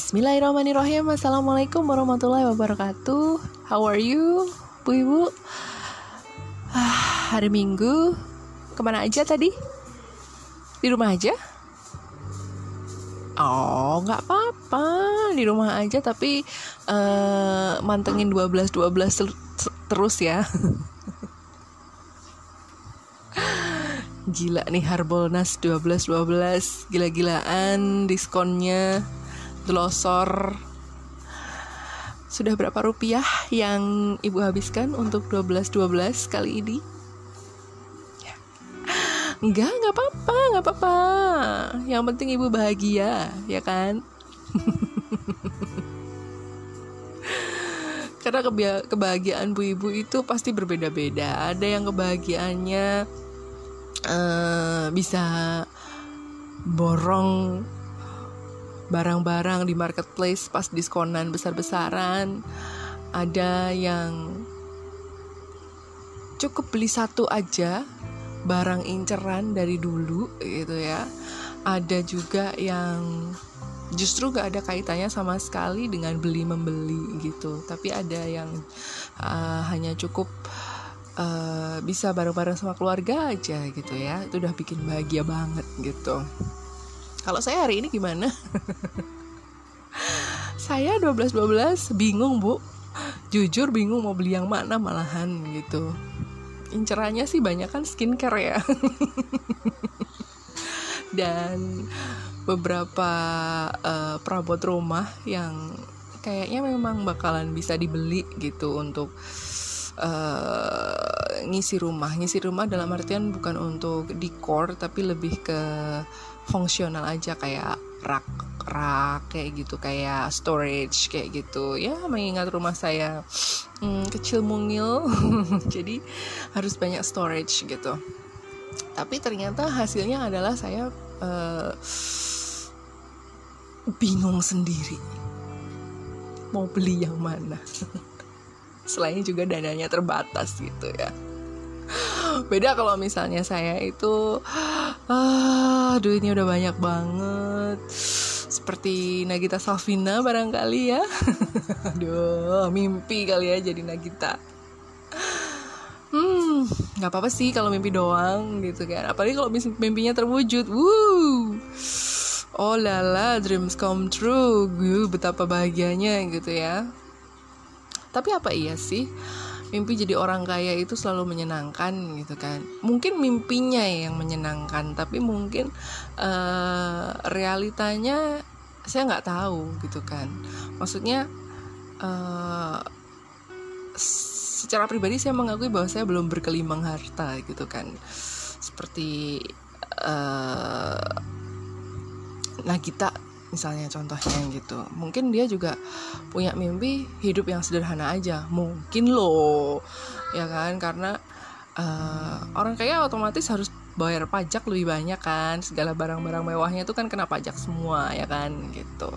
Bismillahirrahmanirrahim. Assalamualaikum warahmatullahi wabarakatuh. How are you, Bu Ibu? Ah, hari Minggu. Ke mana aja tadi? Di rumah aja? Oh, nggak apa-apa. Di rumah aja tapi uh, Mantengin 12-12 terus ya. Gila nih Harbolnas 12-12 Gila-gilaan diskonnya Glosor Sudah berapa rupiah yang ibu habiskan untuk 12-12 kali ini? Ya. Enggak, enggak apa-apa, enggak apa-apa Yang penting ibu bahagia, ya kan? Karena kebahagiaan bu ibu itu pasti berbeda-beda Ada yang kebahagiaannya uh, bisa borong barang-barang di marketplace pas diskonan besar-besaran. Ada yang cukup beli satu aja barang inceran dari dulu gitu ya. Ada juga yang justru gak ada kaitannya sama sekali dengan beli membeli gitu. Tapi ada yang uh, hanya cukup uh, bisa bareng-bareng sama keluarga aja gitu ya. Itu udah bikin bahagia banget gitu kalau saya hari ini gimana? saya 12-12 bingung bu. Jujur bingung mau beli yang mana malahan gitu. Incerannya sih banyak kan skincare ya. Dan beberapa uh, perabot rumah yang kayaknya memang bakalan bisa dibeli gitu untuk uh, ngisi rumah. Ngisi rumah dalam artian bukan untuk decor tapi lebih ke fungsional aja kayak rak rak kayak gitu kayak storage kayak gitu. Ya mengingat rumah saya hmm, kecil mungil jadi harus banyak storage gitu. Tapi ternyata hasilnya adalah saya uh, bingung sendiri mau beli yang mana selain juga dananya terbatas gitu ya. Beda kalau misalnya saya itu ah duitnya udah banyak banget. Seperti Nagita Salvina barangkali ya. Aduh mimpi kali ya jadi Nagita. Hmm nggak apa-apa sih kalau mimpi doang gitu kan. Apalagi kalau mimpinya terwujud. Wuh. Oh lala dreams come true. Gue betapa bahagianya gitu ya tapi apa iya sih? Mimpi jadi orang kaya itu selalu menyenangkan gitu kan. Mungkin mimpinya yang menyenangkan tapi mungkin uh, realitanya saya nggak tahu gitu kan. Maksudnya uh, secara pribadi saya mengakui bahwa saya belum berkelimang harta gitu kan. Seperti uh, Nagita misalnya contohnya gitu. Mungkin dia juga punya mimpi hidup yang sederhana aja. Mungkin loh ya kan? Karena uh, orang kaya otomatis harus bayar pajak lebih banyak kan. Segala barang-barang mewahnya itu kan kena pajak semua ya kan? Gitu.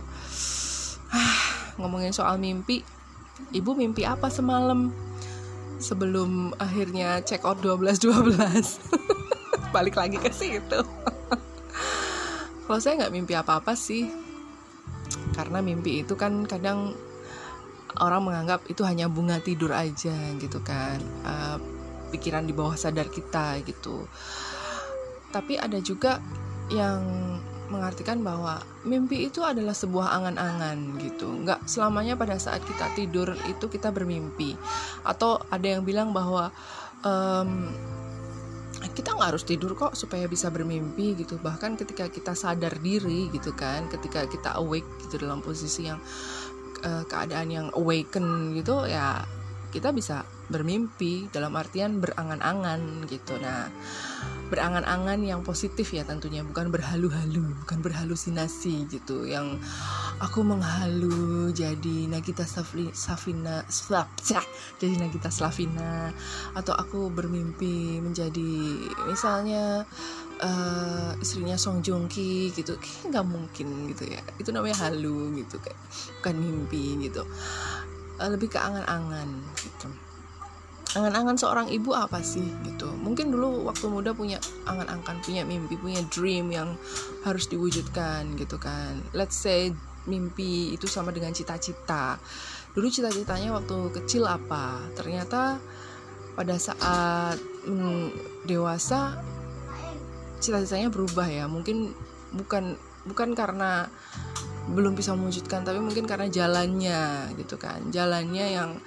Ah, ngomongin soal mimpi ibu mimpi apa semalam? Sebelum akhirnya check out 12 12 balik lagi ke situ. Kalau saya nggak mimpi apa-apa sih karena mimpi itu kan kadang orang menganggap itu hanya bunga tidur aja gitu kan. Uh, pikiran di bawah sadar kita gitu. Tapi ada juga yang mengartikan bahwa mimpi itu adalah sebuah angan-angan gitu. Nggak selamanya pada saat kita tidur itu kita bermimpi. Atau ada yang bilang bahwa um, kita nggak harus tidur kok supaya bisa bermimpi gitu. Bahkan ketika kita sadar diri gitu kan ketika kita awake gitu dalam posisi yang uh, keadaan yang awaken gitu ya kita bisa bermimpi dalam artian berangan-angan gitu. Nah berangan-angan yang positif ya tentunya bukan berhalu-halu bukan berhalusinasi gitu. Yang aku menghalu jadi Nagita Safli, Safina Slap jadi Nagita Slavina. Atau aku bermimpi menjadi misalnya uh, istrinya Song Joong Ki gitu. Kayak nggak mungkin gitu ya. Itu namanya halu gitu kayak bukan mimpi gitu. Uh, lebih ke angan-angan gitu. Angan-angan seorang ibu apa sih gitu? Mungkin dulu waktu muda punya angan-angan punya mimpi punya dream yang harus diwujudkan gitu kan. Let's say mimpi itu sama dengan cita-cita. Dulu cita-citanya waktu kecil apa? Ternyata pada saat mm, dewasa cita-citanya berubah ya. Mungkin bukan bukan karena belum bisa mewujudkan tapi mungkin karena jalannya gitu kan. Jalannya yang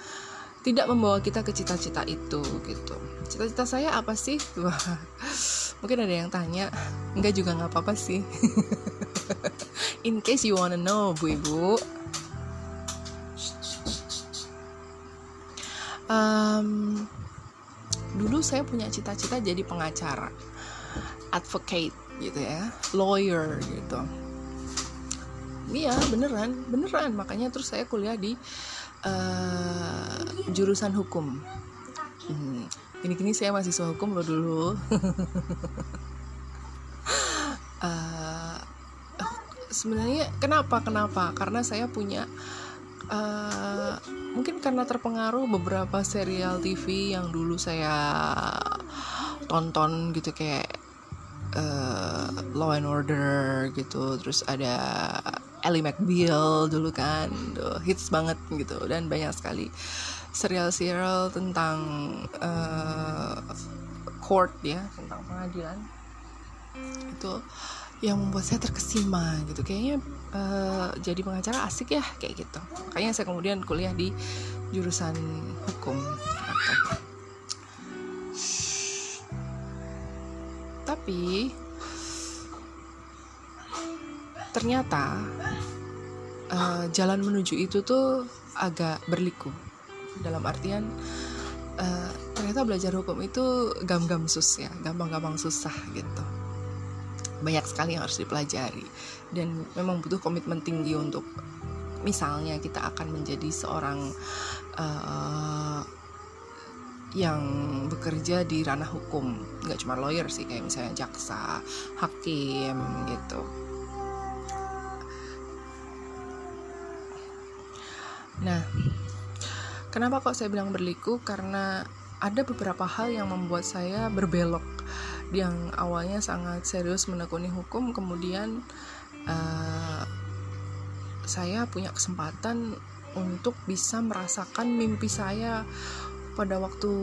tidak membawa kita ke cita-cita itu gitu. Cita-cita saya apa sih mungkin ada yang tanya enggak juga nggak apa-apa sih. In case you wanna know bu ibu um, dulu saya punya cita-cita jadi pengacara advocate gitu ya lawyer gitu. Iya beneran beneran. Makanya terus saya kuliah di uh, jurusan hukum. Hmm, gini gini saya mahasiswa hukum lo dulu. Uh, sebenarnya kenapa kenapa? Karena saya punya uh, mungkin karena terpengaruh beberapa serial TV yang dulu saya tonton gitu kayak uh, Law and Order gitu. Terus ada Ellie McBeal dulu kan. Duh, hits banget gitu dan banyak sekali serial-serial tentang uh, court ya tentang pengadilan. Itu yang membuat saya terkesima gitu. Kayaknya uh, jadi pengacara asik ya kayak gitu. Makanya saya kemudian kuliah di jurusan hukum. Gitu. tapi ternyata uh, jalan menuju itu tuh agak berliku dalam artian uh, ternyata belajar hukum itu gam-gam sus ya gampang-gampang susah gitu. Banyak sekali yang harus dipelajari. Dan memang butuh komitmen tinggi untuk misalnya kita akan menjadi seorang uh, yang bekerja di ranah hukum. Nggak cuma lawyer sih kayak misalnya jaksa hakim gitu. Nah kenapa kok saya bilang berliku? Karena ada beberapa hal yang membuat saya berbelok. Yang awalnya sangat serius menekuni hukum kemudian uh, saya punya kesempatan untuk bisa merasakan mimpi saya pada waktu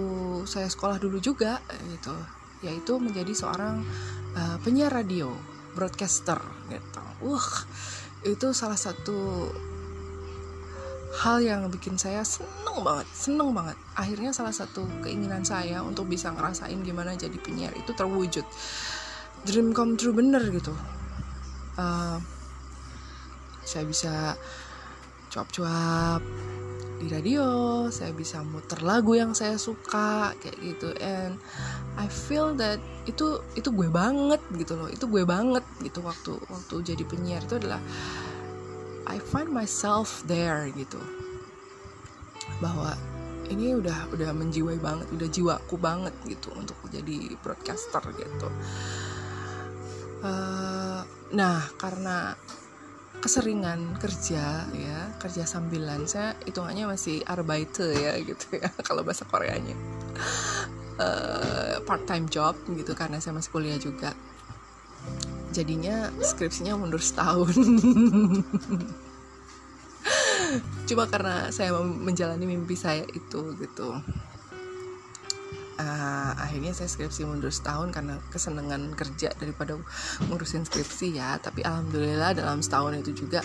saya sekolah dulu juga gitu. Yaitu menjadi seorang uh, penyiar radio broadcaster gitu. Uh itu salah satu hal yang bikin saya seneng banget seneng banget. Akhirnya salah satu keinginan saya untuk bisa ngerasain gimana jadi penyiar itu terwujud. Dream come true bener gitu. Uh, saya bisa cuap-cuap di radio saya bisa muter lagu yang saya suka kayak gitu. And I feel that itu itu gue banget gitu loh. Itu gue banget gitu waktu waktu jadi penyiar. Itu adalah I find myself there gitu. Bahwa ini udah udah menjiwai banget udah jiwaku banget gitu untuk jadi broadcaster gitu. Uh, nah karena keseringan kerja ya kerja sambilan saya hitungannya masih arbeiter ya gitu ya kalau bahasa Koreanya. Uh, part time job gitu karena saya masih kuliah juga jadinya skripsinya mundur setahun. Cuma karena saya menjalani mimpi saya itu gitu uh, akhirnya saya skripsi mundur setahun karena kesenangan kerja daripada ngurusin skripsi ya. Tapi alhamdulillah dalam setahun itu juga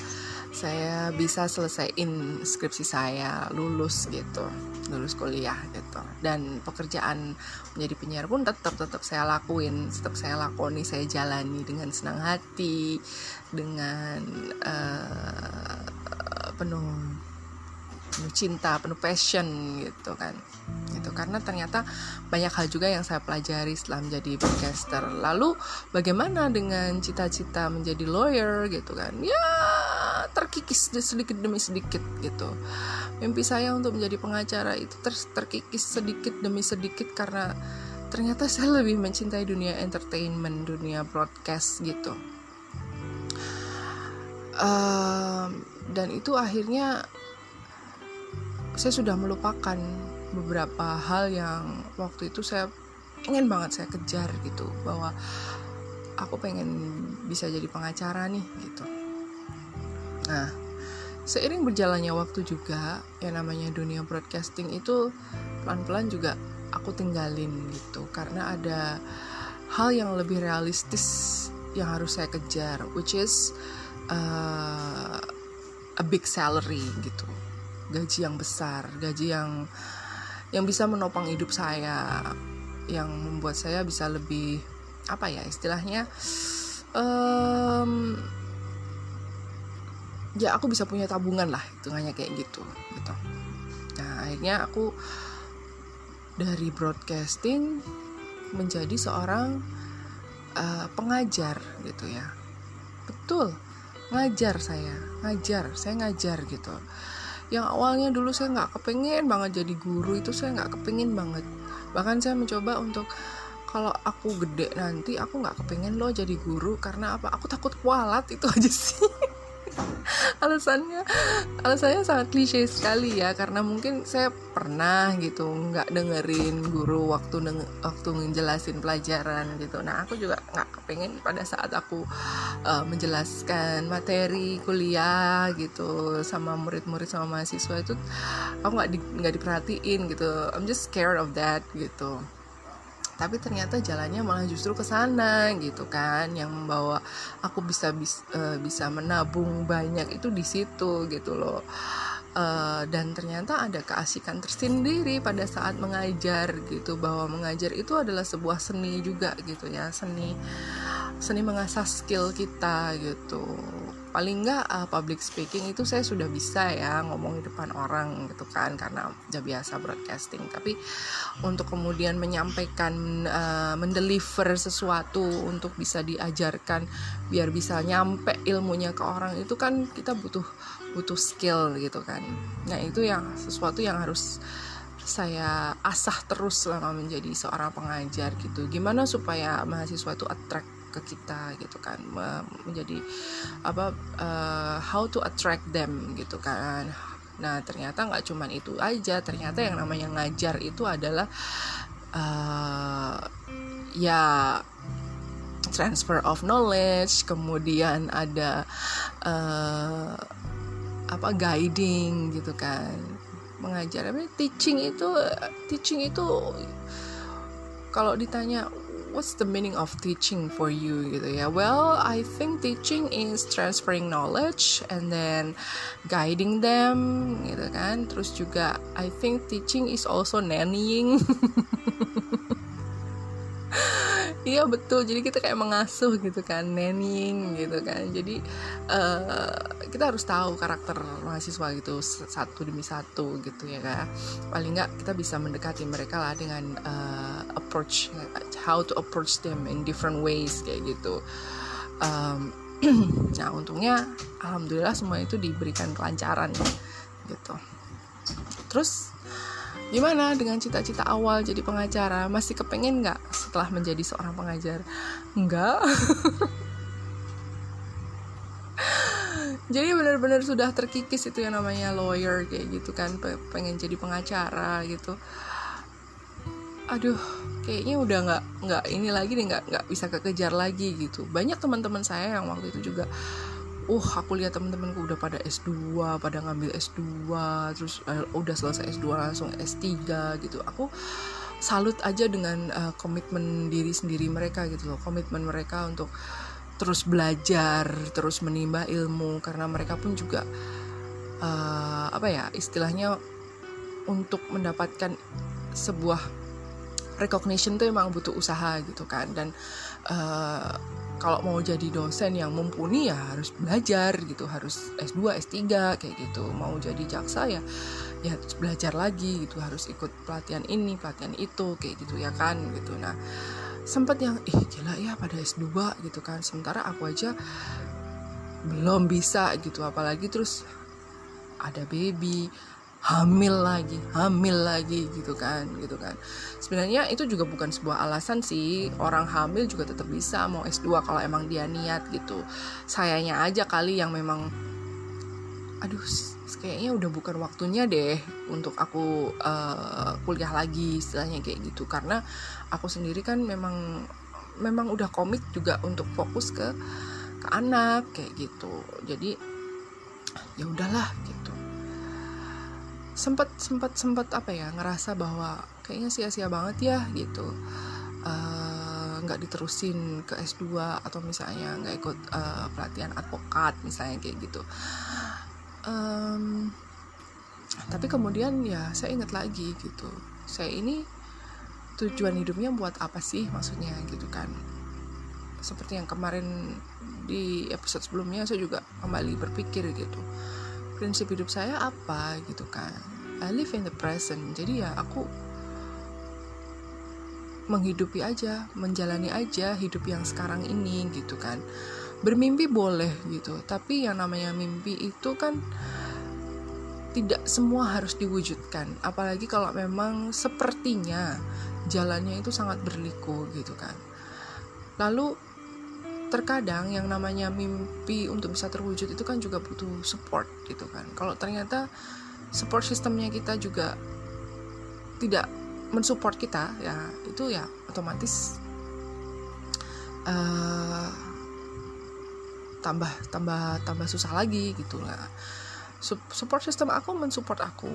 saya bisa selesaiin skripsi saya lulus gitu lulus kuliah gitu. Dan pekerjaan menjadi penyiar pun tetap tetap saya lakuin tetap saya lakoni saya jalani dengan senang hati dengan uh, penuh penuh cinta penuh passion gitu kan. Gitu karena ternyata banyak hal juga yang saya pelajari setelah menjadi podcaster. Lalu bagaimana dengan cita-cita menjadi lawyer gitu kan? Ya terkikis sedikit demi sedikit gitu. Mimpi saya untuk menjadi pengacara itu ter terkikis sedikit demi sedikit karena ternyata saya lebih mencintai dunia entertainment dunia broadcast gitu. Um, dan itu akhirnya saya sudah melupakan beberapa hal yang waktu itu saya pengen banget saya kejar gitu bahwa aku pengen bisa jadi pengacara nih gitu. Nah seiring berjalannya waktu juga yang namanya dunia broadcasting itu pelan-pelan juga aku tinggalin gitu karena ada hal yang lebih realistis yang harus saya kejar which is uh, a big salary gitu gaji yang besar gaji yang yang bisa menopang hidup saya yang membuat saya bisa lebih apa ya istilahnya um, ya aku bisa punya tabungan lah hitungannya kayak gitu gitu. Nah akhirnya aku dari broadcasting menjadi seorang uh, pengajar gitu ya. Betul ngajar saya ngajar saya ngajar gitu yang awalnya dulu saya nggak kepengen banget jadi guru itu saya nggak kepengen banget. Bahkan saya mencoba untuk kalau aku gede nanti aku nggak kepengen loh jadi guru. Karena apa? Aku takut kualat itu aja sih alasannya alasannya sangat klise sekali ya karena mungkin saya pernah gitu nggak dengerin guru waktu deng waktu ngejelasin pelajaran gitu. Nah aku juga nggak kepengen pada saat aku uh, menjelaskan materi kuliah gitu sama murid-murid sama mahasiswa itu aku nggak di, nggak diperhatiin gitu. I'm just scared of that gitu tapi ternyata jalannya malah justru ke sana gitu kan. Yang membawa aku bisa bis, uh, bisa menabung banyak itu di situ gitu loh. Uh, dan ternyata ada keasikan tersendiri pada saat mengajar gitu. Bahwa mengajar itu adalah sebuah seni juga gitu ya. Seni seni mengasah skill kita gitu paling nggak uh, public speaking itu saya sudah bisa ya ngomong di depan orang gitu kan karena udah biasa broadcasting. Tapi untuk kemudian menyampaikan uh, mendeliver sesuatu untuk bisa diajarkan biar bisa nyampe ilmunya ke orang itu kan kita butuh butuh skill gitu kan. Nah itu yang sesuatu yang harus saya asah terus selama menjadi seorang pengajar gitu. Gimana supaya mahasiswa itu attract ke kita gitu kan. Menjadi apa uh, how to attract them gitu kan. Nah ternyata nggak cuman itu aja. Ternyata yang namanya ngajar itu adalah uh, ya transfer of knowledge kemudian ada uh, apa guiding gitu kan. Mengajar apa teaching itu teaching itu kalau ditanya what's the meaning of teaching for you well I think teaching is transferring knowledge and then guiding them gitu kan? Terus juga I think teaching is also nannying iya betul. Jadi kita kayak mengasuh gitu kan nannying gitu kan. Jadi uh, kita harus tahu karakter mahasiswa gitu satu demi satu gitu ya kan paling nggak kita bisa mendekati mereka lah dengan uh, approach how to approach them in different ways kayak gitu. Um, nah untungnya alhamdulillah semua itu diberikan kelancaran gitu. Terus Gimana dengan cita-cita awal jadi pengacara? Masih kepengen nggak setelah menjadi seorang pengajar? Enggak. jadi benar-benar sudah terkikis itu yang namanya lawyer kayak gitu kan pengen jadi pengacara gitu aduh kayaknya udah nggak nggak ini lagi nih nggak nggak bisa kekejar lagi gitu banyak teman-teman saya yang waktu itu juga uh aku lihat temen-temenku udah pada S2 pada ngambil S2 terus uh, udah selesai S2 langsung S3 gitu. Aku salut aja dengan uh, komitmen diri sendiri mereka gitu loh. Komitmen mereka untuk terus belajar terus menimba ilmu karena mereka pun juga uh, apa ya istilahnya untuk mendapatkan sebuah recognition tuh emang butuh usaha gitu kan. Dan uh, kalau mau jadi dosen yang mumpuni ya harus belajar gitu harus S2 S3 kayak gitu. Mau jadi jaksa ya ya harus belajar lagi gitu harus ikut pelatihan ini pelatihan itu kayak gitu ya kan gitu. Nah sempat yang ih gila ya pada S2 gitu kan. Sementara aku aja belum bisa gitu apalagi terus ada baby hamil lagi hamil lagi gitu kan gitu kan. Sebenarnya itu juga bukan sebuah alasan sih orang hamil juga tetap bisa mau S2 kalau emang dia niat gitu. Sayanya aja kali yang memang aduh kayaknya udah bukan waktunya deh untuk aku uh, kuliah lagi istilahnya kayak gitu. Karena aku sendiri kan memang memang udah komit juga untuk fokus ke ke anak kayak gitu. Jadi ya udahlah gitu sempat sempat sempat apa ya ngerasa bahwa kayaknya sia-sia banget ya gitu. Eh, nggak uh, diterusin ke S2 atau misalnya nggak ikut uh, pelatihan advokat misalnya kayak gitu. Um, tapi kemudian ya saya ingat lagi gitu. Saya ini tujuan hidupnya buat apa sih maksudnya gitu kan. Seperti yang kemarin di episode sebelumnya saya juga kembali berpikir gitu prinsip hidup saya apa gitu kan? I live in the present. Jadi ya aku menghidupi aja menjalani aja hidup yang sekarang ini gitu kan. Bermimpi boleh gitu tapi yang namanya mimpi itu kan tidak semua harus diwujudkan. Apalagi kalau memang sepertinya jalannya itu sangat berliku gitu kan. Lalu terkadang yang namanya mimpi untuk bisa terwujud itu kan juga butuh support gitu kan. Kalau ternyata support sistemnya kita juga tidak mensupport kita ya itu ya otomatis uh, tambah tambah tambah susah lagi gitu lah. Support system aku mensupport aku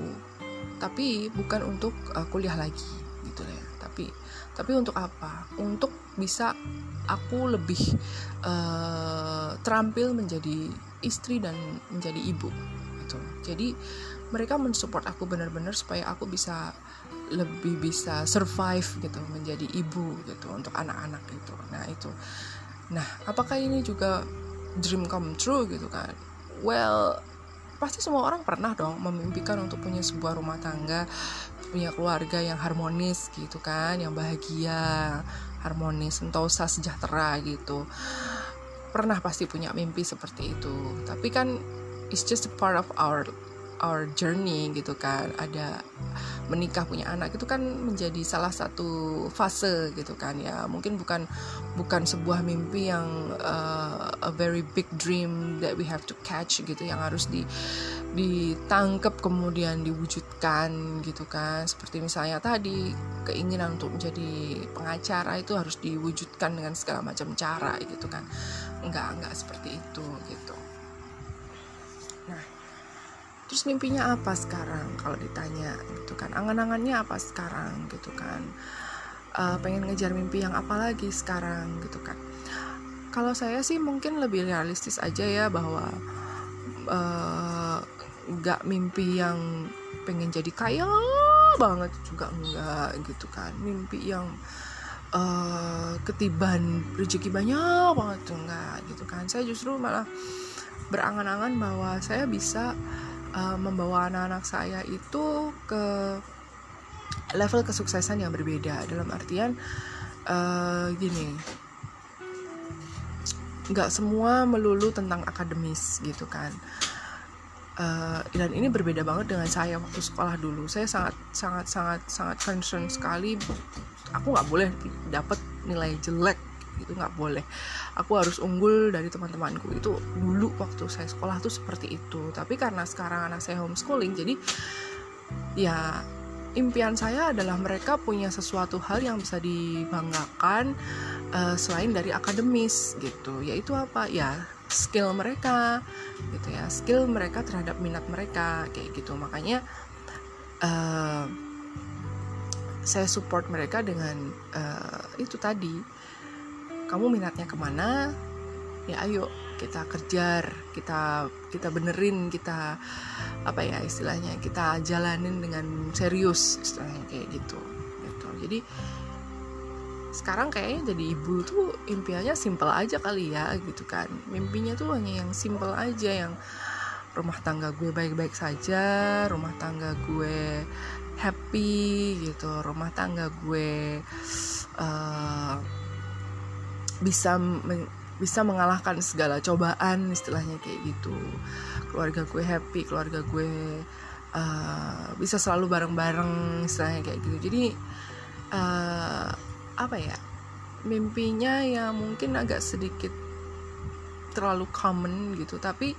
tapi bukan untuk uh, kuliah lagi gitu ya. Tapi tapi untuk apa? Untuk bisa aku lebih uh, terampil menjadi istri dan menjadi ibu gitu. Jadi mereka mensupport aku benar-benar supaya aku bisa lebih bisa survive gitu menjadi ibu gitu untuk anak-anak itu. Nah itu. Nah apakah ini juga dream come true gitu kan? Well pasti semua orang pernah dong memimpikan untuk punya sebuah rumah tangga punya keluarga yang harmonis gitu kan yang bahagia harmonis sentosa sejahtera gitu. Pernah pasti punya mimpi seperti itu. Tapi kan it's just a part of our our journey gitu kan. Ada menikah punya anak itu kan menjadi salah satu fase gitu kan ya. Mungkin bukan bukan sebuah mimpi yang uh, a very big dream that we have to catch gitu yang harus di ditangkap kemudian diwujudkan gitu kan. Seperti misalnya tadi keinginan untuk menjadi pengacara itu harus diwujudkan dengan segala macam cara gitu kan. Enggak enggak seperti itu gitu terus mimpinya apa sekarang kalau ditanya gitu kan? Angan-angannya apa sekarang gitu kan? Uh, pengen ngejar mimpi yang apa lagi sekarang gitu kan? Kalau saya sih mungkin lebih realistis aja ya bahwa uh, nggak mimpi yang pengen jadi kaya banget juga enggak gitu kan? Mimpi yang uh, ketiban rezeki banyak banget tuh enggak gitu kan? Saya justru malah berangan-angan bahwa saya bisa uh, membawa anak-anak saya itu ke level kesuksesan yang berbeda. Dalam artian uh, gini nggak semua melulu tentang akademis gitu kan. Uh, dan ini berbeda banget dengan saya waktu sekolah dulu. Saya sangat sangat sangat sangat concern sekali. Aku nggak boleh dapat nilai jelek itu nggak boleh. Aku harus unggul dari teman-temanku. Itu dulu waktu saya sekolah tuh seperti itu. Tapi karena sekarang anak saya homeschooling jadi ya impian saya adalah mereka punya sesuatu hal yang bisa dibanggakan uh, selain dari akademis gitu. Yaitu apa? Ya skill mereka gitu ya. Skill mereka terhadap minat mereka kayak gitu. Makanya uh, saya support mereka dengan uh, itu tadi kamu minatnya ke mana? Ya ayo kita kejar kita kita benerin kita apa ya istilahnya kita jalanin dengan serius istilahnya kayak gitu gitu. Jadi sekarang kayaknya jadi ibu tuh impiannya simple aja kali ya gitu kan. Mimpinya tuh hanya yang simple aja yang rumah tangga gue baik-baik saja rumah tangga gue happy gitu. Rumah tangga gue uh, bisa men bisa mengalahkan segala cobaan istilahnya kayak gitu. Keluarga gue happy keluarga gue uh, bisa selalu bareng-bareng istilahnya kayak gitu. Jadi uh, apa ya mimpinya ya mungkin agak sedikit terlalu common gitu. Tapi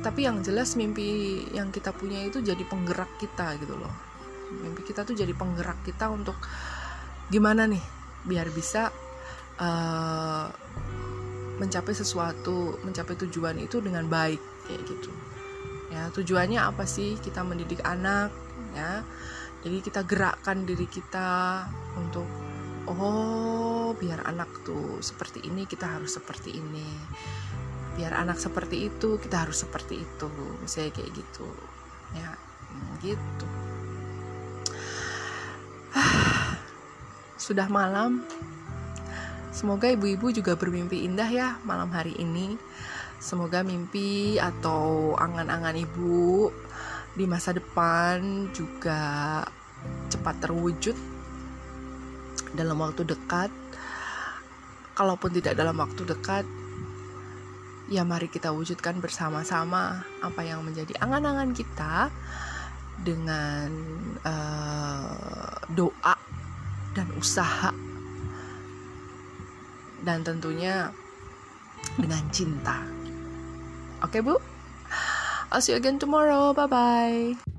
tapi yang jelas mimpi yang kita punya itu jadi penggerak kita gitu loh. Mimpi kita tuh jadi penggerak kita untuk gimana nih biar bisa uh, mencapai sesuatu mencapai tujuan itu dengan baik kayak gitu. Ya tujuannya apa sih? Kita mendidik anak ya. Jadi kita gerakkan diri kita untuk oh biar anak tuh seperti ini kita harus seperti ini. Biar anak seperti itu kita harus seperti itu. Misalnya kayak gitu. Ya gitu sudah malam. Semoga ibu-ibu juga bermimpi indah ya malam hari ini. Semoga mimpi atau angan-angan ibu di masa depan juga cepat terwujud dalam waktu dekat. Kalaupun tidak dalam waktu dekat ya mari kita wujudkan bersama-sama apa yang menjadi angan-angan kita dengan uh, doa dan usaha dan tentunya dengan cinta. Oke, okay, Bu? I'll see you again tomorrow. Bye bye.